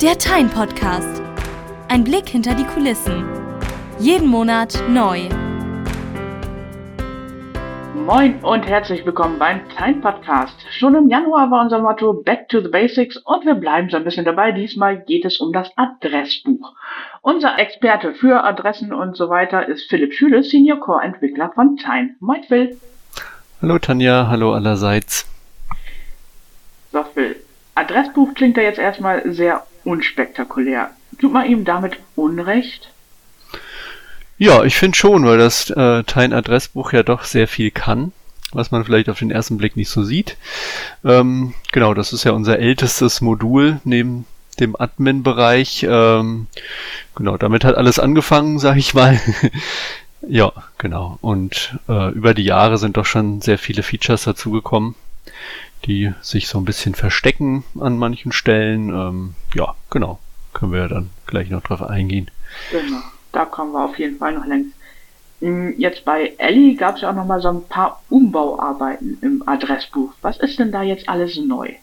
Der Time Podcast. Ein Blick hinter die Kulissen. Jeden Monat neu. Moin und herzlich willkommen beim Time Podcast. Schon im Januar war unser Motto Back to the Basics und wir bleiben so ein bisschen dabei. Diesmal geht es um das Adressbuch. Unser Experte für Adressen und so weiter ist Philipp Schüle, Senior Core Entwickler von Time. Moin Phil. Hallo Tanja, hallo allerseits. So Phil, Adressbuch klingt ja jetzt erstmal sehr unspektakulär. Tut man ihm damit Unrecht? Ja, ich finde schon, weil das äh, Time-Adressbuch ja doch sehr viel kann, was man vielleicht auf den ersten Blick nicht so sieht. Ähm, genau, das ist ja unser ältestes Modul neben dem Admin-Bereich. Ähm, genau, damit hat alles angefangen, sag ich mal. ja, genau. Und äh, über die Jahre sind doch schon sehr viele Features dazugekommen, die sich so ein bisschen verstecken an manchen Stellen. Ähm, ja, genau. Können wir ja dann gleich noch drauf eingehen. Genau da kommen wir auf jeden Fall noch längst. Hm, jetzt bei Ellie gab es ja auch noch mal so ein paar Umbauarbeiten im Adressbuch. Was ist denn da jetzt alles neu?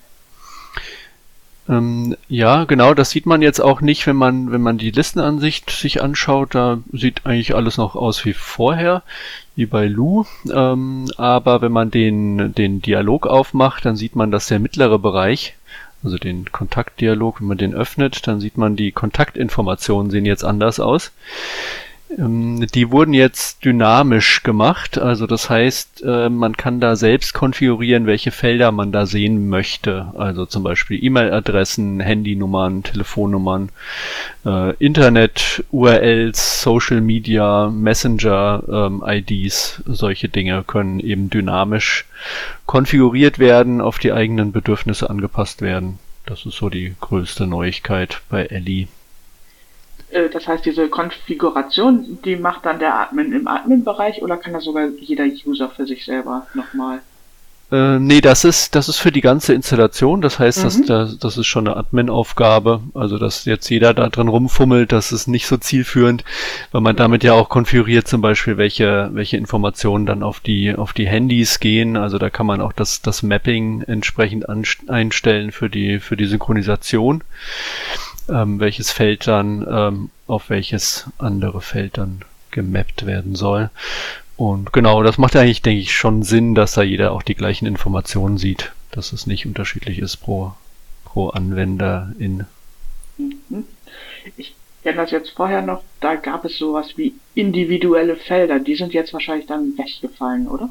Ähm, ja, genau, das sieht man jetzt auch nicht, wenn man, wenn man die Listenansicht sich anschaut. Da sieht eigentlich alles noch aus wie vorher, wie bei Lu. Ähm, aber wenn man den, den Dialog aufmacht, dann sieht man, dass der mittlere Bereich, also den Kontaktdialog, wenn man den öffnet, dann sieht man, die Kontaktinformationen sehen jetzt anders aus. Ähm, die wurden jetzt dynamisch gemacht, also das heißt, äh, man kann da selbst konfigurieren, welche Felder man da sehen möchte. Also zum Beispiel E-Mail-Adressen, Handynummern, Telefonnummern, äh, Internet-URLs, Social Media, Messenger-IDs, ähm, solche Dinge können eben dynamisch konfiguriert werden, auf die eigenen Bedürfnisse angepasst werden. Das ist so die größte Neuigkeit bei Ellie. Äh, das heißt, diese Konfiguration, die macht dann der Admin im Admin-Bereich oder kann das sogar jeder User für sich selber nochmal? Äh, nee, das ist, das ist für die ganze Installation. Das heißt, mhm. das, das ist schon eine Admin-Aufgabe. Also, dass jetzt jeder da drin rumfummelt, das ist nicht so zielführend, weil man damit ja auch konfiguriert zum Beispiel, welche, welche Informationen dann auf die, auf die Handys gehen. Also, da kann man auch das, das Mapping entsprechend einstellen für die, für die Synchronisation ähm, welches Feld dann ähm, auf welches andere Feld dann gemappt werden soll. Und genau, das macht eigentlich, denke ich, schon Sinn, dass da jeder auch die gleichen Informationen sieht, dass es nicht unterschiedlich ist pro, pro Anwenderin. Mhm. Ich kenne das jetzt vorher noch, da gab es sowas wie individuelle Felder, die sind jetzt wahrscheinlich dann weggefallen, oder?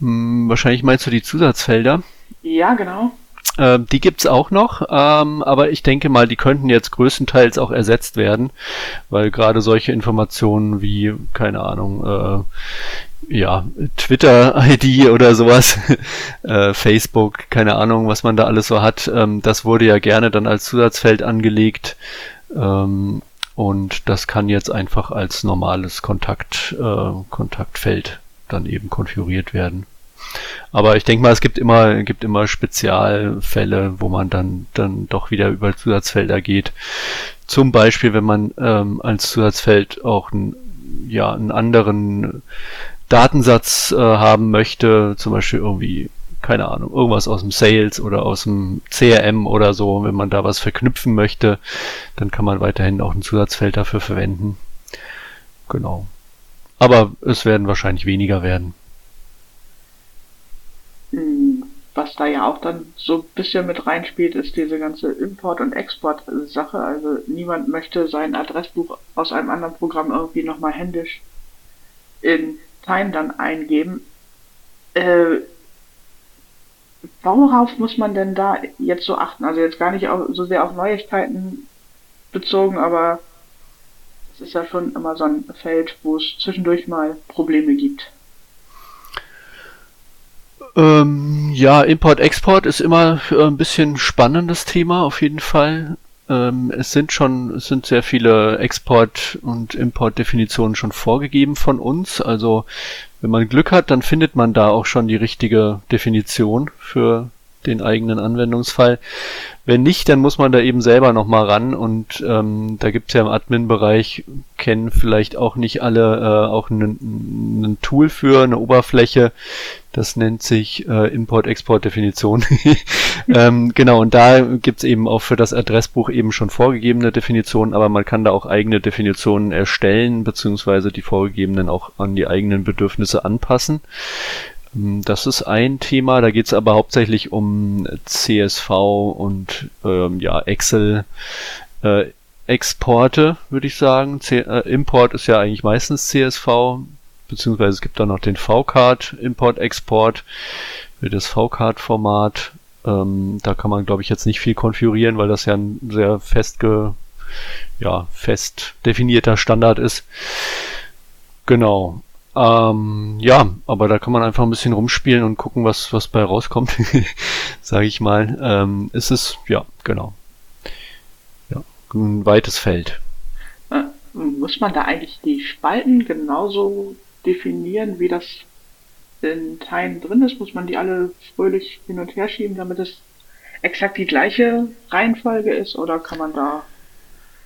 Hm, wahrscheinlich meinst du die Zusatzfelder? Ja, genau. Ähm, die gibt's auch noch, ähm, aber ich denke mal, die könnten jetzt größtenteils auch ersetzt werden, weil gerade solche Informationen wie, keine Ahnung, äh, ja, Twitter-ID oder sowas, äh, Facebook, keine Ahnung, was man da alles so hat, ähm, das wurde ja gerne dann als Zusatzfeld angelegt. Ähm, und das kann jetzt einfach als normales Kontakt, äh, Kontaktfeld dann eben konfiguriert werden. Aber ich denke mal, es gibt immer, gibt immer Spezialfälle, wo man dann, dann doch wieder über Zusatzfelder geht. Zum Beispiel, wenn man ähm, als Zusatzfeld auch ein, ja, einen anderen Datensatz äh, haben möchte, zum Beispiel irgendwie, keine Ahnung, irgendwas aus dem Sales oder aus dem CRM oder so, wenn man da was verknüpfen möchte, dann kann man weiterhin auch ein Zusatzfeld dafür verwenden. Genau. Aber es werden wahrscheinlich weniger werden. Was da ja auch dann so ein bisschen mit reinspielt, ist diese ganze Import- und Export-Sache. Also niemand möchte sein Adressbuch aus einem anderen Programm irgendwie nochmal händisch in Time dann eingeben. Äh, worauf muss man denn da jetzt so achten? Also jetzt gar nicht so sehr auf Neuigkeiten bezogen, aber es ist ja schon immer so ein Feld, wo es zwischendurch mal Probleme gibt. Ähm, ja, Import-Export ist immer äh, ein bisschen spannendes Thema auf jeden Fall. Ähm, es sind schon, es sind sehr viele Export- und Import-Definitionen schon vorgegeben von uns. Also wenn man Glück hat, dann findet man da auch schon die richtige Definition für den eigenen Anwendungsfall. Wenn nicht, dann muss man da eben selber nochmal ran und ähm, da gibt's ja im Admin-Bereich, kennen vielleicht auch nicht alle äh, auch ein Tool für, eine Oberfläche. Das nennt sich äh, Import-Export-Definition. ähm, genau, und da gibt's eben auch für das Adressbuch eben schon vorgegebene Definitionen, aber man kann da auch eigene Definitionen erstellen, beziehungsweise die vorgegebenen auch an die eigenen Bedürfnisse anpassen. Ähm, das ist ein Thema, da geht's aber hauptsächlich um CSV und ähm, ja, Excel. Äh, Exporte, würde ich sagen. C äh, Import ist ja eigentlich meistens CSV, beziehungsweise es gibt da noch den V-Card, Import-Export für das V-Card-Format. Ähm, da kann man, glaube ich, jetzt nicht viel konfigurieren, weil das ja ein sehr festge ja, fest definierter Standard ist. Genau. Ähm, ja, aber da kann man einfach ein bisschen rumspielen und gucken, was, was bei rauskommt, sage ich mal. Ähm, ist es, ja, genau. Ja, ein weites Feld. Äh, muss man da eigentlich die Spalten genauso definieren, wie das in Teilen drin ist? Muss man die alle fröhlich hin und her schieben, damit es exakt die gleiche Reihenfolge ist? Oder kann man da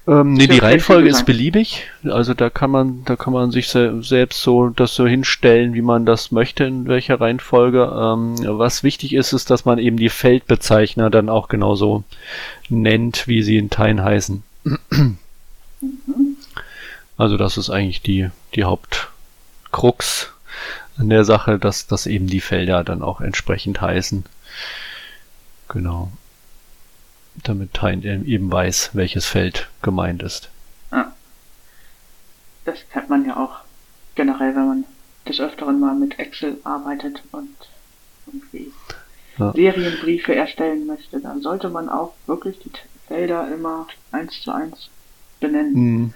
ähm, nee, die Reihenfolge ist beliebig. Also da kann man, da kann man sich se selbst so das so hinstellen, wie man das möchte, in welcher Reihenfolge. Ähm, was wichtig ist, ist, dass man eben die Feldbezeichner dann auch genauso nennt, wie sie in Teilen heißen. Mhm. Also das ist eigentlich die, die Hauptkrux an der Sache, dass, dass eben die Felder dann auch entsprechend heißen. Genau damit Hein eben weiß, welches Feld gemeint ist. Ah. Das kennt man ja auch generell, wenn man des Öfteren mal mit Excel arbeitet und irgendwie ja. Serienbriefe erstellen möchte, dann sollte man auch wirklich die Felder immer eins zu eins benennen. Hm.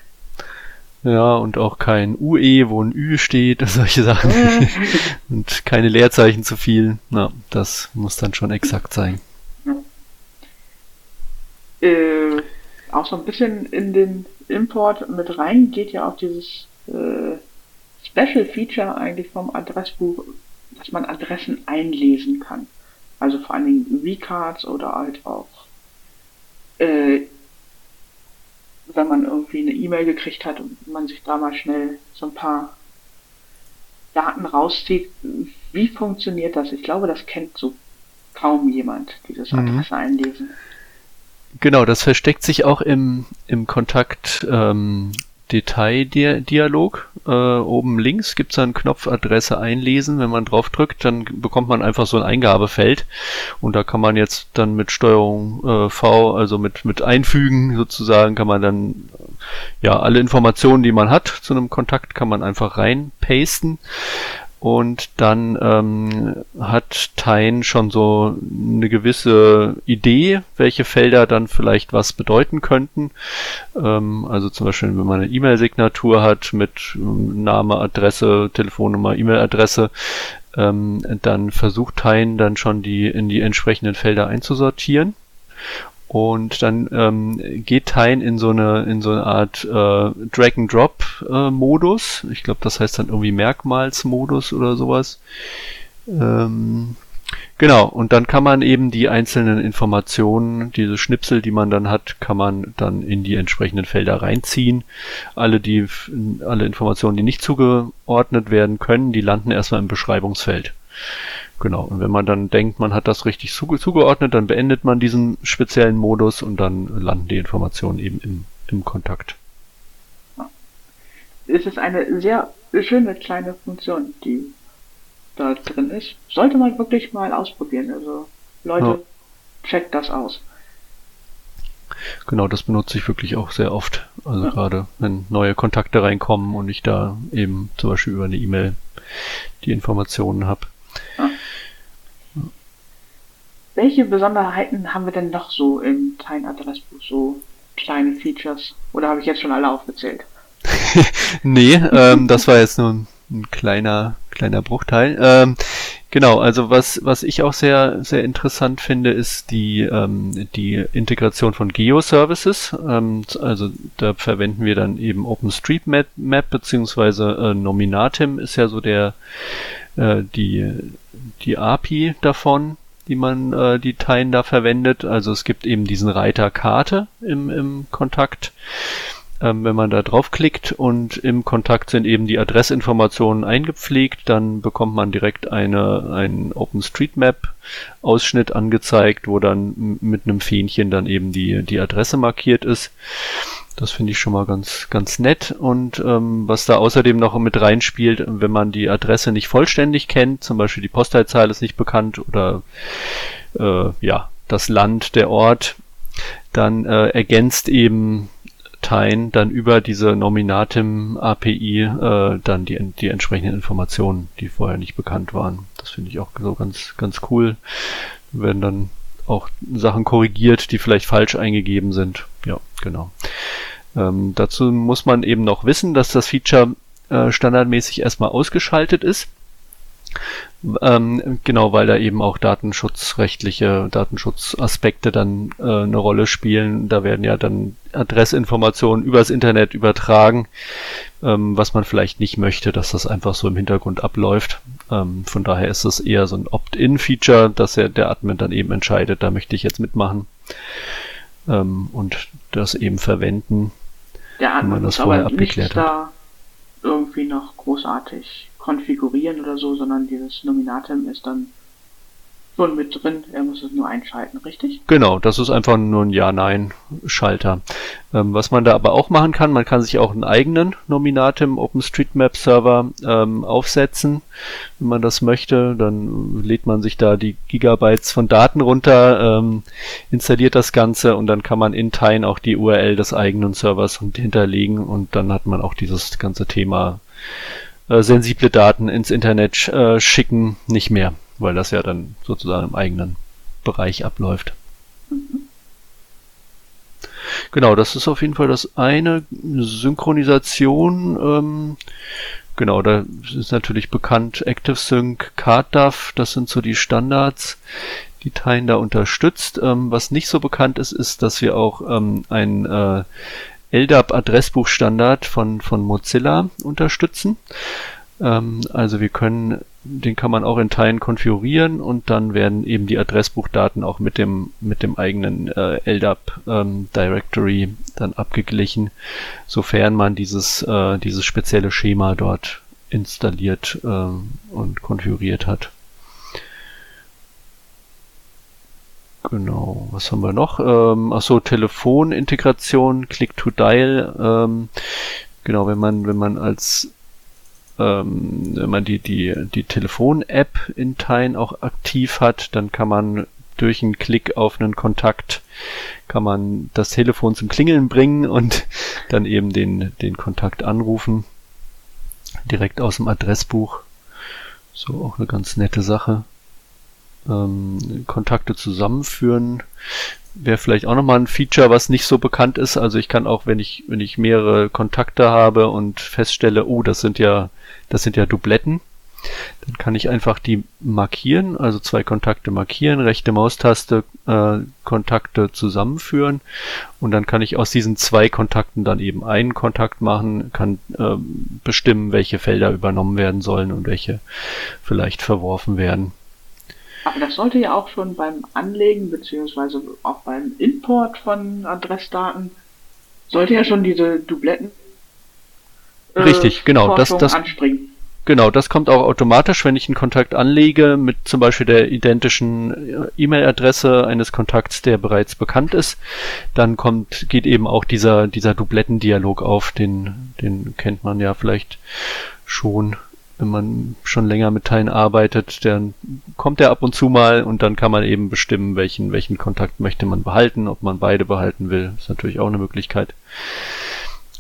Ja, und auch kein UE, wo ein Ü steht, solche Sachen. und keine Leerzeichen zu viel. Na, das muss dann schon exakt sein äh, auch so ein bisschen in den Import mit rein geht ja auch dieses äh, Special Feature eigentlich vom Adressbuch, dass man Adressen einlesen kann. Also vor allen Dingen V-Cards oder halt auch äh, wenn man irgendwie eine E-Mail gekriegt hat und man sich da mal schnell so ein paar Daten rauszieht. Wie funktioniert das? Ich glaube, das kennt so kaum jemand, dieses mhm. Adresse einlesen. Genau, das versteckt sich auch im, im Kontakt ähm, Detaildialog. Äh, oben links gibt es einen Knopf Adresse einlesen. Wenn man drauf drückt, dann bekommt man einfach so ein Eingabefeld. Und da kann man jetzt dann mit Steuerung äh, V, also mit, mit einfügen sozusagen, kann man dann ja alle Informationen, die man hat zu einem Kontakt, kann man einfach reinpasten. Und dann ähm, hat Tyne schon so eine gewisse Idee, welche Felder dann vielleicht was bedeuten könnten. Ähm, also zum Beispiel, wenn man eine E-Mail-Signatur hat mit ähm, Name, Adresse, Telefonnummer, E-Mail-Adresse, ähm, dann versucht Tyne dann schon die in die entsprechenden Felder einzusortieren. Und dann ähm, geht Tyne in so eine in so eine Art äh, Drag-and-Drop-Modus. Äh, ich glaube, das heißt dann irgendwie Merkmalsmodus oder sowas. Ähm, genau, und dann kann man eben die einzelnen Informationen, diese Schnipsel, die man dann hat, kann man dann in die entsprechenden Felder reinziehen. Alle die alle Informationen, die nicht zugeordnet werden können, die landen erstmal im Beschreibungsfeld. Genau, und wenn man dann denkt, man hat das richtig zuge zugeordnet, dann beendet man diesen speziellen Modus und dann landen die Informationen eben im, im Kontakt. Es ist eine sehr schöne kleine Funktion, die da drin ist. Sollte man wirklich mal ausprobieren. Also Leute, ja. checkt das aus. Genau, das benutze ich wirklich auch sehr oft. Also ja. gerade wenn neue Kontakte reinkommen und ich da eben zum Beispiel über eine E-Mail die Informationen habe. Ja. Welche Besonderheiten haben wir denn noch so im Time Adressbuch? So kleine Features? Oder habe ich jetzt schon alle aufgezählt? nee, ähm, das war jetzt nur ein, ein kleiner, kleiner Bruchteil. Ähm, genau, also was, was ich auch sehr, sehr interessant finde, ist die, ähm, die Integration von Geo-Services. Ähm, also da verwenden wir dann eben OpenStreetMap Map, beziehungsweise äh, Nominatim ist ja so der, äh, die, die API davon die man, äh, die Teilen da verwendet. Also es gibt eben diesen Reiter Karte im, im Kontakt. Ähm, wenn man da draufklickt und im Kontakt sind eben die Adressinformationen eingepflegt, dann bekommt man direkt eine, einen OpenStreetMap-Ausschnitt angezeigt, wo dann mit einem Fähnchen dann eben die, die Adresse markiert ist. Das finde ich schon mal ganz, ganz nett. Und ähm, was da außerdem noch mit reinspielt, wenn man die Adresse nicht vollständig kennt, zum Beispiel die Postleitzahl ist nicht bekannt oder äh, ja, das Land, der Ort, dann äh, ergänzt eben Tyne dann über diese Nominatim API äh, dann die, die entsprechenden Informationen, die vorher nicht bekannt waren. Das finde ich auch so ganz, ganz cool. Werden dann auch Sachen korrigiert, die vielleicht falsch eingegeben sind. Ja, genau. Ähm, dazu muss man eben noch wissen, dass das Feature äh, standardmäßig erstmal ausgeschaltet ist. Ähm, genau, weil da eben auch datenschutzrechtliche Datenschutzaspekte dann äh, eine Rolle spielen. Da werden ja dann Adressinformationen übers Internet übertragen, ähm, was man vielleicht nicht möchte, dass das einfach so im Hintergrund abläuft. Ähm, von daher ist es eher so ein Opt-in-Feature, dass er, der Admin dann eben entscheidet, da möchte ich jetzt mitmachen ähm, und das eben verwenden, Der wenn Admin man das muss vorher aber abgeklärt hat. da irgendwie noch großartig konfigurieren oder so, sondern dieses Nominatim ist dann schon mit drin. Er muss es nur einschalten, richtig? Genau, das ist einfach nur ein Ja-Nein-Schalter. Ähm, was man da aber auch machen kann, man kann sich auch einen eigenen Nominatim OpenStreetMap-Server ähm, aufsetzen, wenn man das möchte. Dann lädt man sich da die Gigabytes von Daten runter, ähm, installiert das Ganze und dann kann man in Teilen auch die URL des eigenen Servers hinterlegen und dann hat man auch dieses ganze Thema äh, sensible Daten ins Internet äh, schicken nicht mehr, weil das ja dann sozusagen im eigenen Bereich abläuft. Genau, das ist auf jeden Fall das eine. Synchronisation, ähm, genau, da ist natürlich bekannt ActiveSync, CardDAV, das sind so die Standards, die Teilen da unterstützt. Ähm, was nicht so bekannt ist, ist, dass wir auch ähm, ein äh, LDAP-Adressbuchstandard von, von Mozilla unterstützen. Ähm, also wir können, den kann man auch in Teilen konfigurieren und dann werden eben die Adressbuchdaten auch mit dem, mit dem eigenen äh, LDAP ähm, Directory dann abgeglichen, sofern man dieses, äh, dieses spezielle Schema dort installiert ähm, und konfiguriert hat. Genau, was haben wir noch? Ähm, achso, Telefonintegration, Click to Dial. Ähm, genau, wenn man, wenn man als ähm, wenn man die, die, die Telefon-App in Teilen auch aktiv hat, dann kann man durch einen Klick auf einen Kontakt kann man das Telefon zum Klingeln bringen und dann eben den, den Kontakt anrufen. Direkt aus dem Adressbuch. So auch eine ganz nette Sache. Ähm, Kontakte zusammenführen wäre vielleicht auch nochmal ein Feature, was nicht so bekannt ist. Also ich kann auch, wenn ich, wenn ich mehrere Kontakte habe und feststelle, oh, das sind ja, das sind ja Dubletten, dann kann ich einfach die markieren, also zwei Kontakte markieren, rechte Maustaste äh, Kontakte zusammenführen und dann kann ich aus diesen zwei Kontakten dann eben einen Kontakt machen, kann äh, bestimmen, welche Felder übernommen werden sollen und welche vielleicht verworfen werden. Aber das sollte ja auch schon beim Anlegen beziehungsweise auch beim Import von Adressdaten sollte ja schon diese Dubletten äh, Richtig, genau, das- Forschung das- anspringen. Genau, das kommt auch automatisch, wenn ich einen Kontakt anlege mit zum Beispiel der identischen äh, E-Mail-Adresse eines Kontakts, der bereits bekannt ist, dann kommt, geht eben auch dieser, dieser Dublettendialog auf, den, den kennt man ja vielleicht schon, wenn man schon länger mit Teilen arbeitet, dann kommt er ab und zu mal und dann kann man eben bestimmen, welchen, welchen Kontakt möchte man behalten, ob man beide behalten will, ist natürlich auch eine Möglichkeit.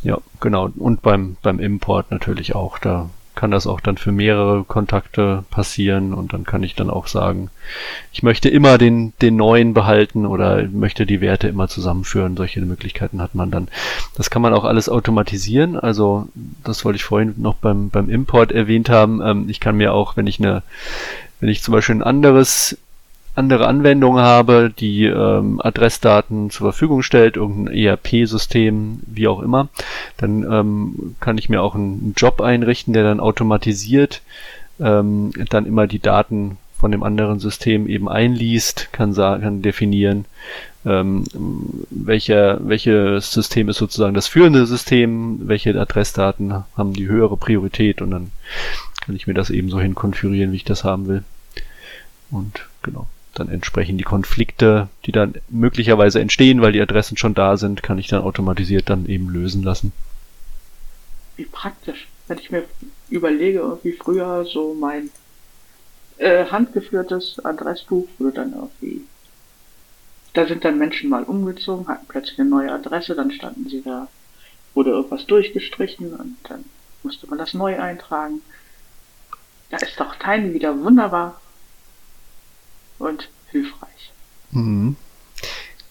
Ja, genau. Und beim, beim Import natürlich auch. Da kann das auch dann für mehrere Kontakte passieren und dann kann ich dann auch sagen, ich möchte immer den, den neuen behalten oder möchte die Werte immer zusammenführen. Solche Möglichkeiten hat man dann. Das kann man auch alles automatisieren. Also, das wollte ich vorhin noch beim, beim Import erwähnt haben. Ähm, ich kann mir auch, wenn ich eine, wenn ich zum Beispiel ein anderes andere Anwendung habe, die ähm, Adressdaten zur Verfügung stellt, irgendein ERP-System, wie auch immer, dann ähm, kann ich mir auch einen Job einrichten, der dann automatisiert ähm, dann immer die Daten von dem anderen System eben einliest, kann, kann definieren, ähm, welcher, welches System ist sozusagen das führende System, welche Adressdaten haben die höhere Priorität und dann kann ich mir das eben so hinkonfigurieren, wie ich das haben will. Und genau, dann entsprechend die Konflikte, die dann möglicherweise entstehen, weil die Adressen schon da sind, kann ich dann automatisiert dann eben lösen lassen. Wie praktisch, wenn ich mir überlege, wie früher so mein äh, handgeführtes Adressbuch wurde dann irgendwie da sind dann Menschen mal umgezogen, hatten plötzlich eine neue Adresse, dann standen sie da, wurde irgendwas durchgestrichen und dann musste man das neu eintragen. Da ist doch Tiny wieder wunderbar und hilfreich. Mhm.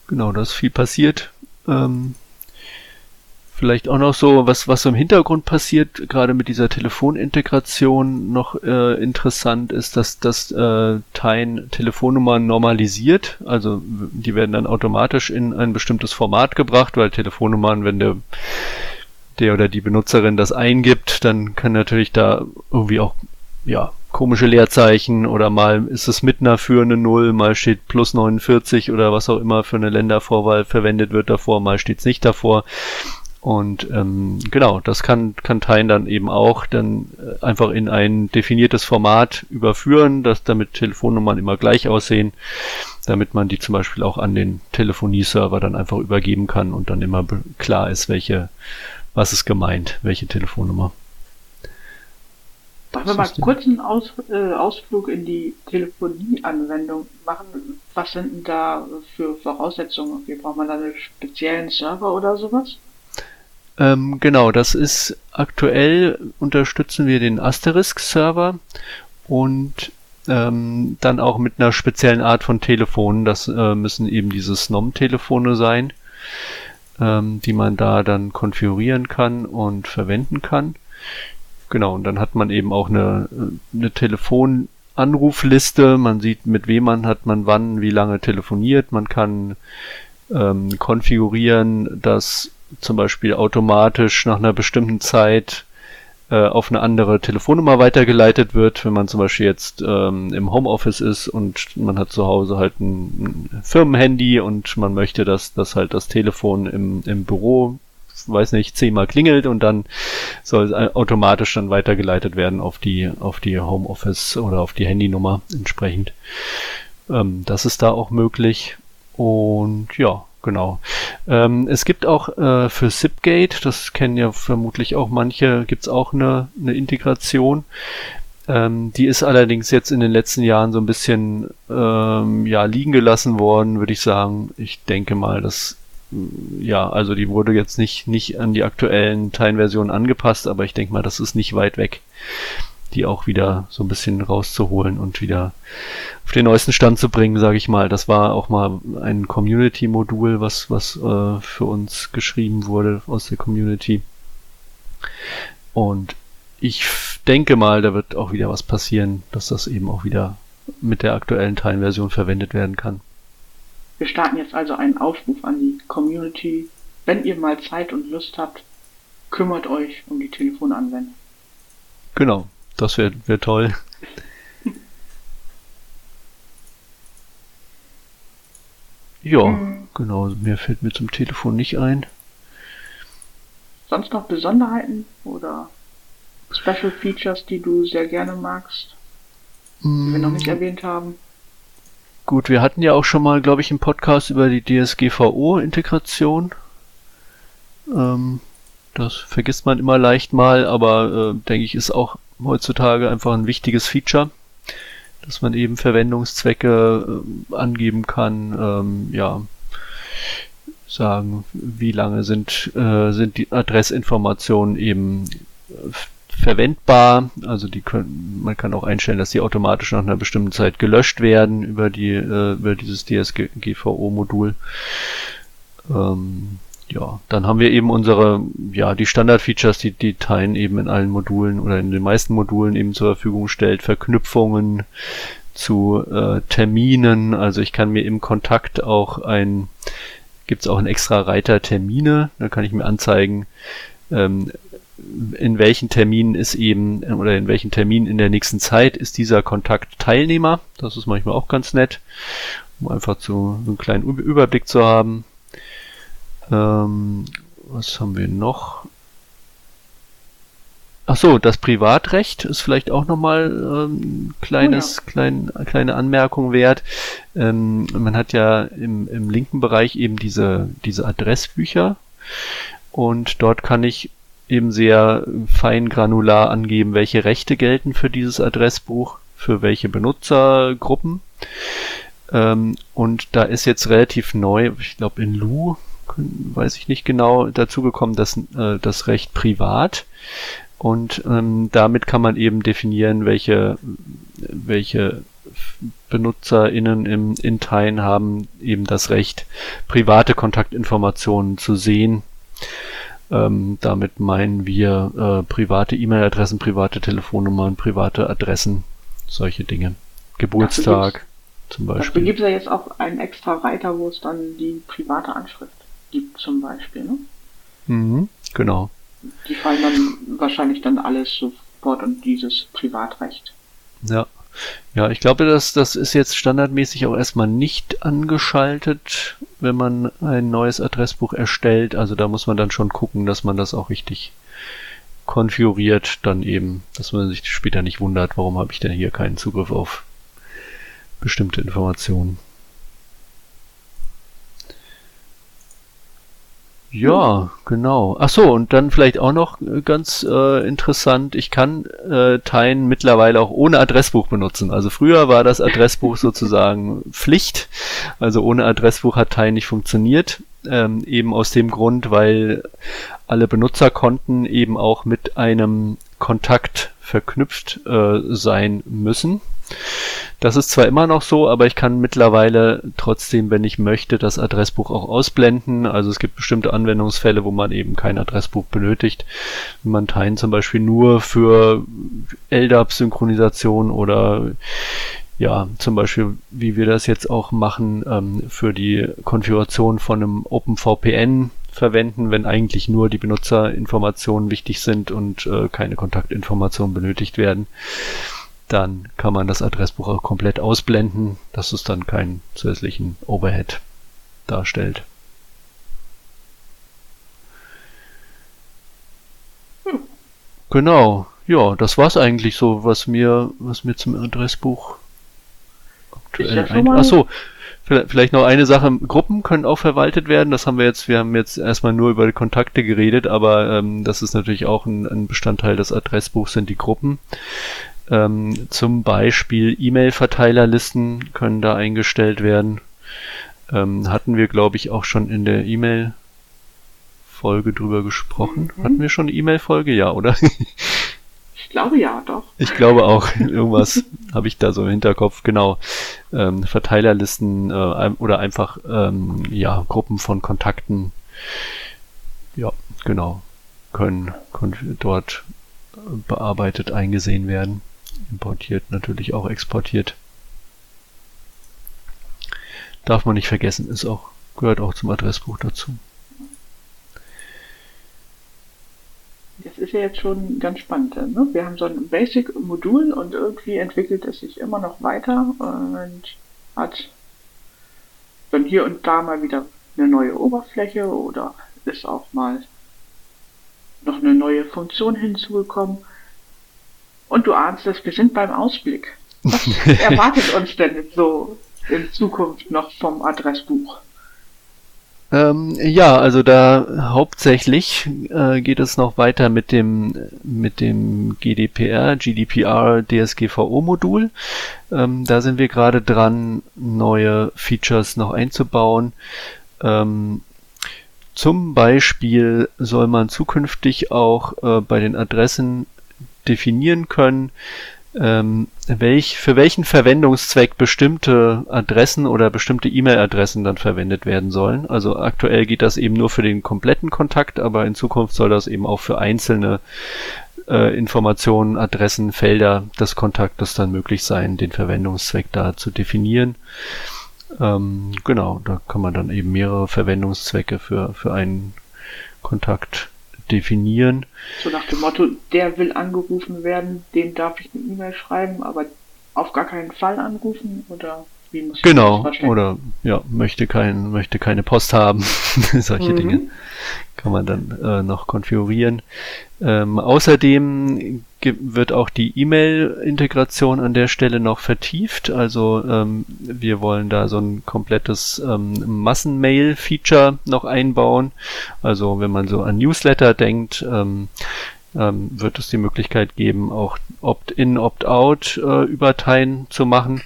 Genau, da ist viel passiert. Ähm, Vielleicht auch noch so, was, was im Hintergrund passiert, gerade mit dieser Telefonintegration noch äh, interessant ist, dass das äh, Tine Telefonnummern normalisiert. Also die werden dann automatisch in ein bestimmtes Format gebracht, weil Telefonnummern, wenn der, der oder die Benutzerin das eingibt, dann kann natürlich da irgendwie auch ja, komische Leerzeichen oder mal ist es mit einer führenden Null, mal steht plus 49 oder was auch immer für eine Ländervorwahl verwendet wird davor, mal steht es nicht davor. Und ähm, genau, das kann, kann Teilen dann eben auch dann äh, einfach in ein definiertes Format überführen, dass damit Telefonnummern immer gleich aussehen, damit man die zum Beispiel auch an den Telefonieserver dann einfach übergeben kann und dann immer klar ist, welche, was ist gemeint, welche Telefonnummer. Wollen wir mal kurz einen Aus, äh, Ausflug in die Telefonieanwendung machen? Was sind denn da für Voraussetzungen? Wie braucht man da einen speziellen Server oder sowas? Ähm, genau, das ist aktuell unterstützen wir den Asterisk-Server und ähm, dann auch mit einer speziellen Art von Telefonen. Das äh, müssen eben diese SNOM-Telefone sein, ähm, die man da dann konfigurieren kann und verwenden kann. Genau, und dann hat man eben auch eine, eine Telefonanrufliste. Man sieht, mit wem man hat man wann, wie lange telefoniert. Man kann ähm, konfigurieren, dass zum Beispiel automatisch nach einer bestimmten Zeit äh, auf eine andere Telefonnummer weitergeleitet wird, wenn man zum Beispiel jetzt ähm, im Homeoffice ist und man hat zu Hause halt ein, ein Firmenhandy und man möchte, dass, dass halt das Telefon im, im Büro, weiß nicht, zehnmal klingelt und dann soll es automatisch dann weitergeleitet werden auf die, auf die Homeoffice oder auf die Handynummer entsprechend. Ähm, das ist da auch möglich. Und ja, genau. Ähm, es gibt auch äh, für Zipgate, das kennen ja vermutlich auch manche, gibt's auch eine, eine Integration. Ähm, die ist allerdings jetzt in den letzten Jahren so ein bisschen ähm, ja liegen gelassen worden, würde ich sagen. Ich denke mal, dass ja, also die wurde jetzt nicht nicht an die aktuellen Teilenversionen angepasst, aber ich denke mal, das ist nicht weit weg die auch wieder so ein bisschen rauszuholen und wieder auf den neuesten Stand zu bringen, sage ich mal. Das war auch mal ein Community-Modul, was, was äh, für uns geschrieben wurde aus der Community. Und ich denke mal, da wird auch wieder was passieren, dass das eben auch wieder mit der aktuellen Teilenversion verwendet werden kann. Wir starten jetzt also einen Aufruf an die Community. Wenn ihr mal Zeit und Lust habt, kümmert euch um die Telefonanwendung. Genau. Das wäre wär toll. ja, mhm. genau. Mehr fällt mir zum Telefon nicht ein. Sonst noch Besonderheiten oder Special Features, die du sehr gerne magst, die wir noch nicht mm. erwähnt haben? Gut, wir hatten ja auch schon mal, glaube ich, im Podcast über die DSGVO-Integration. Ähm, das vergisst man immer leicht mal, aber äh, denke ich, ist auch heutzutage einfach ein wichtiges Feature, dass man eben Verwendungszwecke äh, angeben kann, ähm, ja, sagen, wie lange sind, äh, sind die Adressinformationen eben äh, verwendbar. Also die können, man kann auch einstellen, dass sie automatisch nach einer bestimmten Zeit gelöscht werden über die, äh, über dieses DSGVO-Modul. Ähm, ja, dann haben wir eben unsere, ja, die Standard-Features, die die Teilen eben in allen Modulen oder in den meisten Modulen eben zur Verfügung stellt, Verknüpfungen zu äh, Terminen, also ich kann mir im Kontakt auch ein, gibt's auch einen extra Reiter Termine, da kann ich mir anzeigen, ähm, in welchen Terminen ist eben oder in welchen Terminen in der nächsten Zeit ist dieser Kontakt Teilnehmer. Das ist manchmal auch ganz nett, um einfach zu, einen kleinen Überblick zu haben. Ähm, was haben wir noch? Ach so, das Privatrecht ist vielleicht auch nochmal ähm, kleines, oh ja. klein, kleine Anmerkung wert. Ähm, man hat ja im, im linken Bereich eben diese, diese Adressbücher und dort kann ich eben sehr fein granular angeben, welche Rechte gelten für dieses Adressbuch, für welche Benutzergruppen. Ähm, und da ist jetzt relativ neu, ich glaube in Lu, weiß ich nicht genau, dazu gekommen, dass äh, das Recht privat und ähm, damit kann man eben definieren, welche, welche BenutzerInnen im Intine haben eben das Recht, private Kontaktinformationen zu sehen. Ähm, damit meinen wir äh, private E-Mail-Adressen, private Telefonnummern, private Adressen, solche Dinge. Geburtstag zum Beispiel. Dafür gibt es ja jetzt auch einen extra Reiter, wo es dann die private Anschrift gibt zum Beispiel. Ne? Mhm, genau die fallen dann wahrscheinlich dann alles sofort und dieses Privatrecht. Ja. Ja, ich glaube, das, das ist jetzt standardmäßig auch erstmal nicht angeschaltet, wenn man ein neues Adressbuch erstellt. Also da muss man dann schon gucken, dass man das auch richtig konfiguriert, dann eben, dass man sich später nicht wundert, warum habe ich denn hier keinen Zugriff auf bestimmte Informationen. Ja, genau. Ach so, und dann vielleicht auch noch äh, ganz äh, interessant, ich kann äh, Teilen mittlerweile auch ohne Adressbuch benutzen. Also früher war das Adressbuch sozusagen Pflicht. Also ohne Adressbuch hat Teilen nicht funktioniert. Ähm, eben aus dem Grund, weil alle Benutzerkonten eben auch mit einem Kontakt verknüpft äh, sein müssen. Das ist zwar immer noch so, aber ich kann mittlerweile trotzdem, wenn ich möchte, das Adressbuch auch ausblenden. Also es gibt bestimmte Anwendungsfälle, wo man eben kein Adressbuch benötigt. Wenn man Teilen zum Beispiel nur für LDAP-Synchronisation oder ja, zum Beispiel, wie wir das jetzt auch machen, ähm, für die Konfiguration von einem OpenVPN verwenden, wenn eigentlich nur die Benutzerinformationen wichtig sind und äh, keine Kontaktinformationen benötigt werden dann kann man das Adressbuch auch komplett ausblenden, dass es dann keinen zusätzlichen Overhead darstellt. Hm. Genau, ja, das war's eigentlich so, was mir, was mir zum Adressbuch aktuell ein. Achso, vielleicht noch eine Sache. Gruppen können auch verwaltet werden. Das haben wir jetzt, wir haben jetzt erstmal nur über die Kontakte geredet, aber ähm, das ist natürlich auch ein, ein Bestandteil des Adressbuchs, sind die Gruppen. Ähm, zum Beispiel E-Mail-Verteilerlisten können da eingestellt werden. Ähm, hatten wir, glaube ich, auch schon in der E-Mail-Folge drüber gesprochen. Mhm. Hatten wir schon eine E-Mail-Folge? Ja, oder? ich glaube ja, doch. Ich glaube auch. Irgendwas habe ich da so im Hinterkopf. Genau. Ähm, Verteilerlisten äh, oder einfach ähm, ja Gruppen von Kontakten. Ja, genau. Können, können dort bearbeitet eingesehen werden importiert, natürlich auch exportiert. Darf man nicht vergessen, ist auch, gehört auch zum Adressbuch dazu. Das ist ja jetzt schon ganz spannend. Ne? Wir haben so ein Basic-Modul und irgendwie entwickelt es sich immer noch weiter und hat dann hier und da mal wieder eine neue Oberfläche oder ist auch mal noch eine neue Funktion hinzugekommen. Und du ahnst es, wir sind beim Ausblick. Was erwartet uns denn so in Zukunft noch vom Adressbuch? Ähm, ja, also da hauptsächlich äh, geht es noch weiter mit dem mit dem GDPR, GDPR DSGVO Modul. Ähm, da sind wir gerade dran, neue Features noch einzubauen. Ähm, zum Beispiel soll man zukünftig auch äh, bei den Adressen definieren können, ähm, welch, für welchen Verwendungszweck bestimmte Adressen oder bestimmte E-Mail-Adressen dann verwendet werden sollen. Also aktuell geht das eben nur für den kompletten Kontakt, aber in Zukunft soll das eben auch für einzelne äh, Informationen, Adressen, Felder des Kontaktes dann möglich sein, den Verwendungszweck da zu definieren. Ähm, genau, da kann man dann eben mehrere Verwendungszwecke für, für einen Kontakt definieren. So nach dem Motto, der will angerufen werden, dem darf ich eine E-Mail schreiben, aber auf gar keinen Fall anrufen oder wie muss genau, oder ja, möchte kein, möchte keine Post haben. Solche mhm. Dinge kann man dann äh, noch konfigurieren. Ähm, außerdem wird auch die E-Mail-Integration an der Stelle noch vertieft. Also ähm, wir wollen da so ein komplettes ähm, Massen-Mail-Feature noch einbauen. Also wenn man so an Newsletter denkt, ähm, ähm, wird es die Möglichkeit geben, auch Opt-in, Opt-out äh, Überteilen zu machen,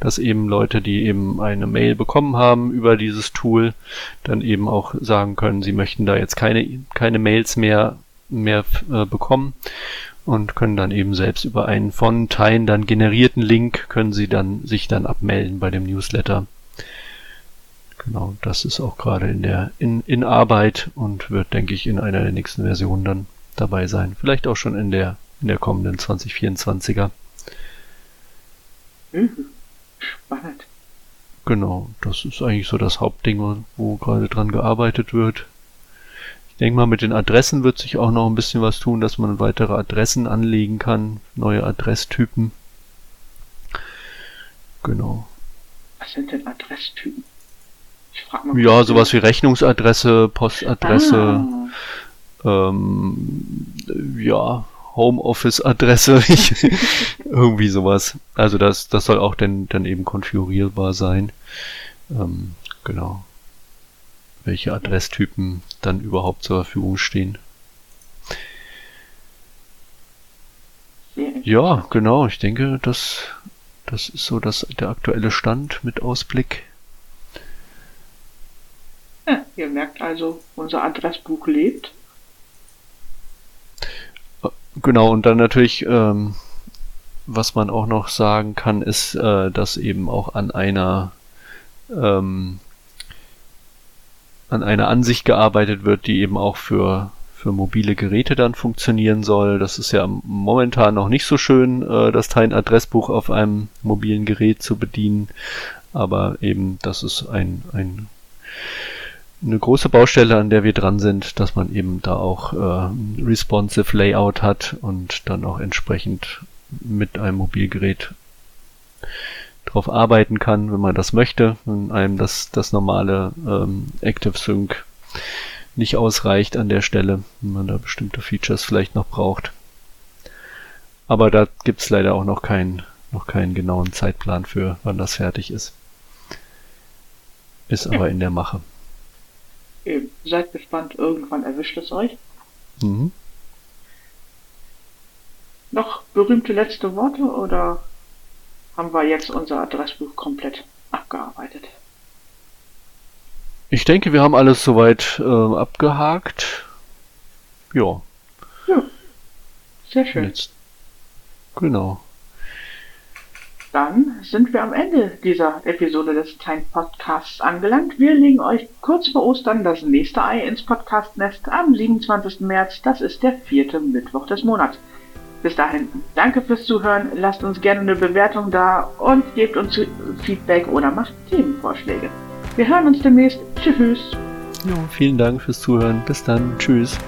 dass eben Leute, die eben eine Mail bekommen haben über dieses Tool, dann eben auch sagen können, sie möchten da jetzt keine, keine Mails mehr, mehr äh, bekommen und können dann eben selbst über einen von Teilen dann generierten Link können sie dann sich dann abmelden bei dem Newsletter. Genau, das ist auch gerade in der in, in Arbeit und wird, denke ich, in einer der nächsten Versionen dann dabei sein. Vielleicht auch schon in der, in der kommenden 2024er. Mhm. Spannend. Genau, das ist eigentlich so das Hauptding, wo gerade dran gearbeitet wird. Ich denke mal, mit den Adressen wird sich auch noch ein bisschen was tun, dass man weitere Adressen anlegen kann, neue Adresstypen. Genau. Was sind denn Adresstypen? Ich frag mal. Ja, sowas wie Rechnungsadresse, Postadresse. Ah ähm, ja, Homeoffice-Adresse, irgendwie sowas. Also das, das soll auch dann, dann eben konfigurierbar sein. Ähm, genau. Welche Adresstypen dann überhaupt zur Verfügung stehen. Ja, genau. Ich denke, das, das ist so das, der aktuelle Stand mit Ausblick. Ja, ihr merkt also, unser Adressbuch lebt. Genau, und dann natürlich, ähm, was man auch noch sagen kann, ist, äh, dass eben auch an einer ähm, an einer Ansicht gearbeitet wird, die eben auch für für mobile Geräte dann funktionieren soll. Das ist ja momentan noch nicht so schön, äh, das Teilen-Adressbuch auf einem mobilen Gerät zu bedienen. Aber eben, das ist ein, ein eine große Baustelle, an der wir dran sind, dass man eben da auch äh, responsive Layout hat und dann auch entsprechend mit einem Mobilgerät drauf arbeiten kann, wenn man das möchte, wenn einem das, das normale ähm, Active Sync nicht ausreicht an der Stelle, wenn man da bestimmte Features vielleicht noch braucht. Aber da gibt's leider auch noch keinen, noch keinen genauen Zeitplan für, wann das fertig ist. Ist aber in der Mache. Eben, seid gespannt, irgendwann erwischt es euch. Mhm. Noch berühmte letzte Worte oder haben wir jetzt unser Adressbuch komplett abgearbeitet? Ich denke, wir haben alles soweit äh, abgehakt. Ja. Ja. Sehr schön. Jetzt. Genau. Dann sind wir am Ende dieser Episode des Time Podcasts angelangt. Wir legen euch kurz vor Ostern das nächste Ei ins Podcastnest am 27. März. Das ist der vierte Mittwoch des Monats. Bis dahin, danke fürs Zuhören. Lasst uns gerne eine Bewertung da und gebt uns Feedback oder macht Themenvorschläge. Wir hören uns demnächst. Tschüss. Jo, vielen Dank fürs Zuhören. Bis dann. Tschüss.